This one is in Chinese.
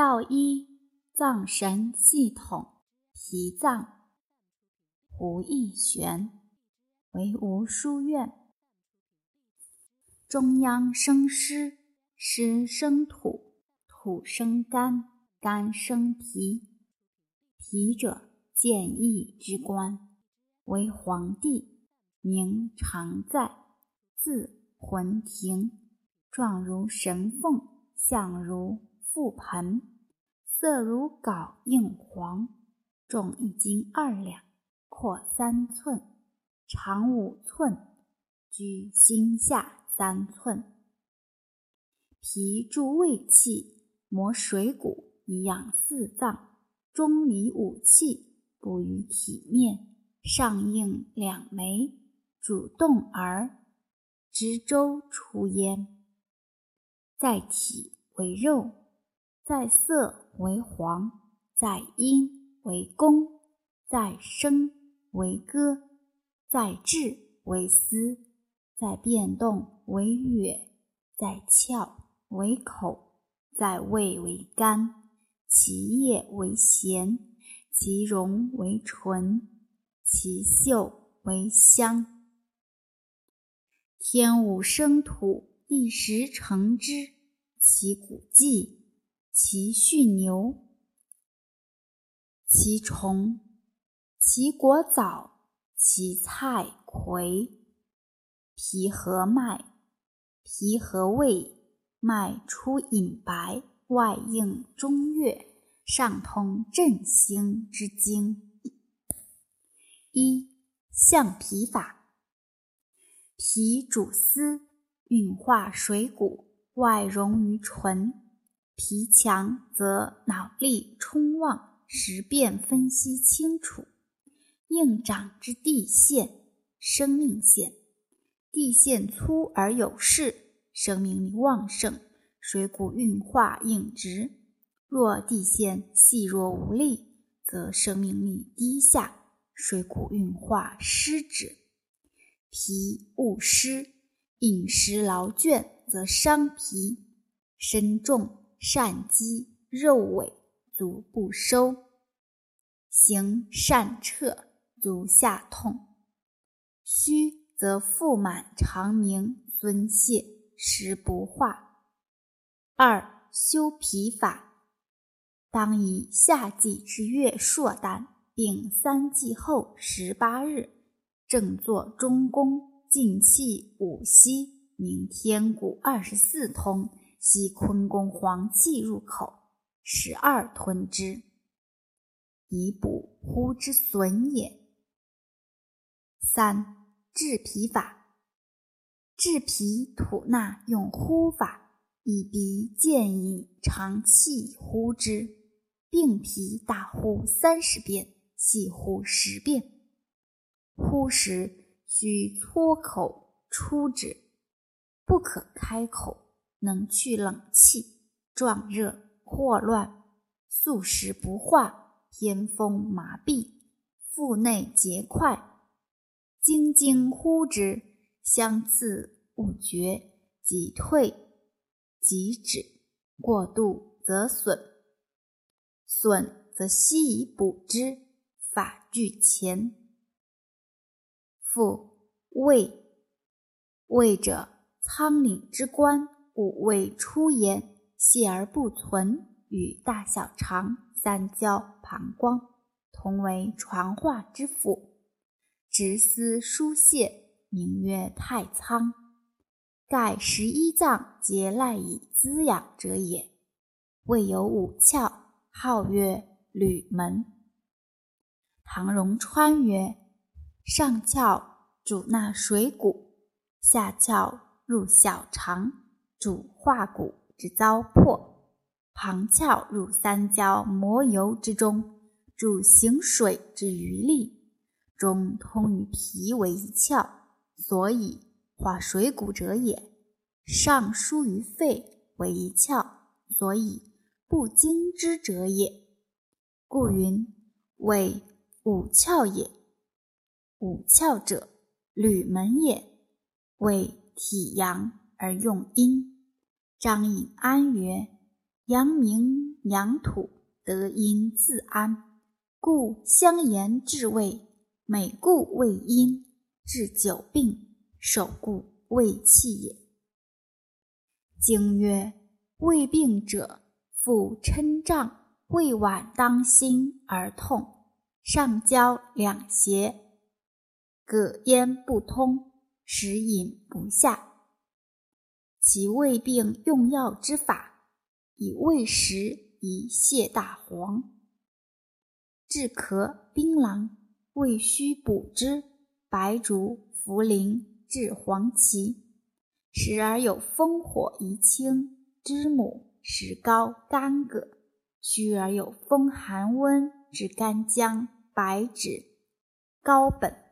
道一藏神系统，脾脏。胡义玄，为吴书院。中央生湿，湿生土，土生肝，肝生脾。脾者，健义之官，为皇帝，名常在，字浑庭，状如神凤，相如。覆盆，色如缟硬黄，重一斤二两，阔三寸，长五寸，居心下三寸。脾助胃气，磨水谷以养四脏，中离五气补于体面，上应两眉，主动而直周出焉，在体为肉。在色为黄，在音为宫，在声为歌，在志为思，在变动为乐，在窍为口，在味为甘，其液为咸，其容为醇，其嗅为香。天五生土，地时成之，其谷纪。其畜牛，其虫，其果枣，其菜葵。脾和脉，脾和胃，脉出隐白，外应中越，上通振兴之经。一象脾法，脾主思，运化水谷，外溶于唇。脾强则脑力充旺，识辨分析清楚。应长之地陷，生命线；地陷粗而有势，生命力旺盛，水谷运化应直。若地陷细弱无力，则生命力低下，水谷运化失止。脾勿湿，饮食劳倦，则伤脾，身重。善积肉尾，足不收；行善彻，足下痛。虚则腹满肠鸣，孙泄，食不化。二修脾法，当以夏季之月朔诞，并三季后十八日，正坐中宫，进气五息，明天谷二十四通。吸坤宫黄气入口，十二吞之，以补呼之损也。三治脾法，治脾吐纳用呼法，以鼻见以长气呼之，病脾大呼三十遍，细呼十遍。呼时须搓口出之，不可开口。能去冷气，壮热霍乱，宿食不化，偏风麻痹，腹内结块，津津呼之，相次勿绝，即退即止，过度则损，损则息以补之。法俱前。腹胃，胃者仓廪之官。五味出言，泻而不存，与大小肠、三焦、膀胱同为传化之府，直思疏泄，名曰太仓。盖十一脏皆赖以滋养者也。未有五窍，号曰履门。唐荣川曰：上窍主纳水谷，下窍入小肠。主化骨之糟粕，旁窍入三焦膜油之中，主行水之余力，中通于脾为一窍，所以化水谷者也。上疏于肺为一窍，所以不经之者也。故云为五窍也。五窍者，吕门也。为体阳而用阴。张颖安曰：“阳明养土，得阴自安。故相言治胃，美故胃阴，治久病，守故胃气也。经曰：胃病者，腹嗔胀，胃脘当心而痛，上焦两胁，膈咽不通，食饮不下。其胃病用药之法，以胃食以泻大黄，治咳槟榔，胃虚补之，白术、茯苓治黄芪，时而有风火宜清，知母、石膏、干葛；虚而有风寒温，治干姜、白芷、高本。